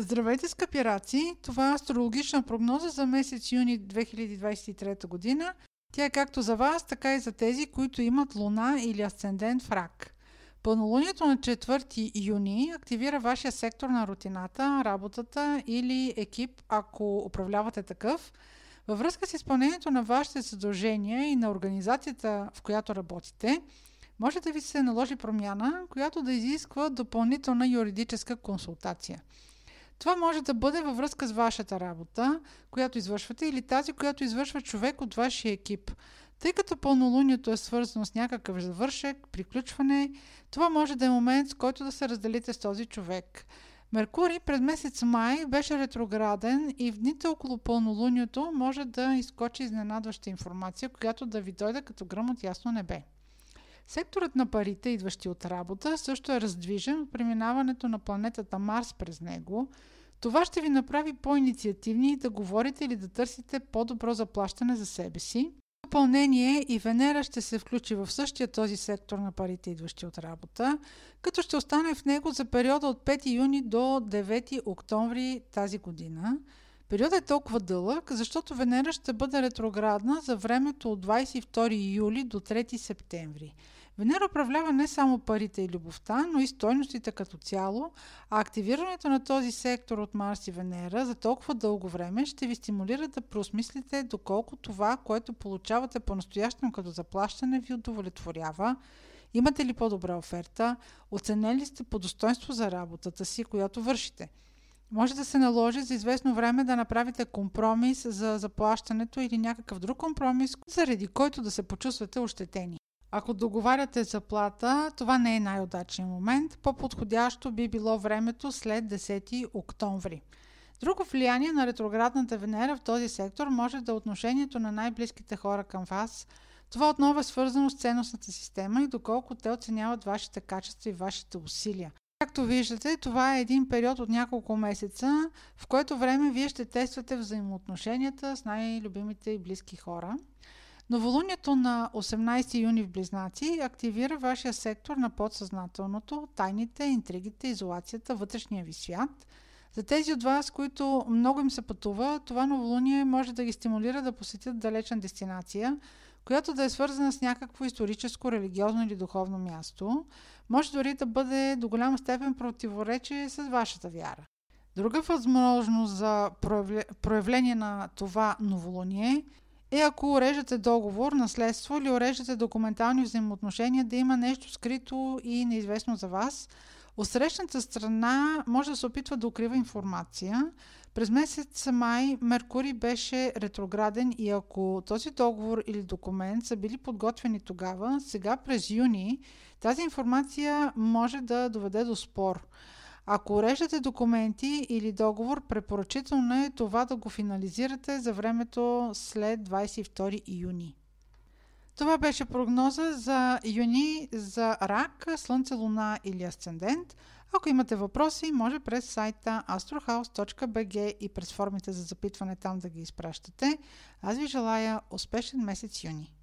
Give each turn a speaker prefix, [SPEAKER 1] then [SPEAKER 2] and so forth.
[SPEAKER 1] Здравейте, скъпи раци! Това е астрологична прогноза за месец юни 2023 година. Тя е както за вас, така и за тези, които имат луна или асцендент в рак. Пълнолунието на 4 юни активира вашия сектор на рутината, работата или екип, ако управлявате такъв, във връзка с изпълнението на вашите задължения и на организацията, в която работите, може да ви се наложи промяна, която да изисква допълнителна юридическа консултация – това може да бъде във връзка с вашата работа, която извършвате, или тази, която извършва човек от вашия екип. Тъй като пълнолунието е свързано с някакъв завършек, приключване, това може да е момент, с който да се разделите с този човек. Меркурий през месец май беше ретрограден и в дните около пълнолунието може да изкочи изненадваща информация, която да ви дойде като гръм от ясно небе. Секторът на парите, идващи от работа, също е раздвижен от преминаването на планетата Марс през него. Това ще ви направи по-инициативни да говорите или да търсите по-добро заплащане за себе си. Допълнение и Венера ще се включи в същия този сектор на парите, идващи от работа, като ще остане в него за периода от 5 юни до 9 октомври тази година. Периодът е толкова дълъг, защото Венера ще бъде ретроградна за времето от 22 юли до 3 септември. Венера управлява не само парите и любовта, но и стойностите като цяло, а активирането на този сектор от Марс и Венера за толкова дълго време ще ви стимулира да преосмислите доколко това, което получавате по-настоящем като заплащане, ви удовлетворява, имате ли по-добра оферта, оценели сте по достоинство за работата си, която вършите – може да се наложи за известно време да направите компромис за заплащането или някакъв друг компромис, заради който да се почувствате ощетени. Ако договаряте заплата, това не е най-удачният момент. По-подходящо би било времето след 10 октомври. Друго влияние на ретроградната Венера в този сектор може да е отношението на най-близките хора към вас. Това отново е свързано с ценностната система и доколко те оценяват вашите качества и вашите усилия. Както виждате, това е един период от няколко месеца, в който време вие ще тествате взаимоотношенията с най-любимите и близки хора. Новолунието на 18 юни в Близнаци активира вашия сектор на подсъзнателното, тайните, интригите, изолацията, вътрешния ви свят. За тези от вас, които много им се пътува, това новолуние може да ги стимулира да посетят далечна дестинация, която да е свързана с някакво историческо, религиозно или духовно място, може дори да бъде до голяма степен противоречие с вашата вяра. Друга възможност за проявление на това новолуние е ако уреждате договор, наследство или уреждате документални взаимоотношения, да има нещо скрито и неизвестно за вас. Отсрещната страна може да се опитва да укрива информация. През месец май Меркурий беше ретрограден и ако този договор или документ са били подготвени тогава, сега през юни тази информация може да доведе до спор. Ако уреждате документи или договор, препоръчително е това да го финализирате за времето след 22 юни. Това беше прогноза за юни за рак, слънце, луна или асцендент. Ако имате въпроси, може през сайта astrohouse.bg и през формите за запитване там да ги изпращате. Аз ви желая успешен месец юни!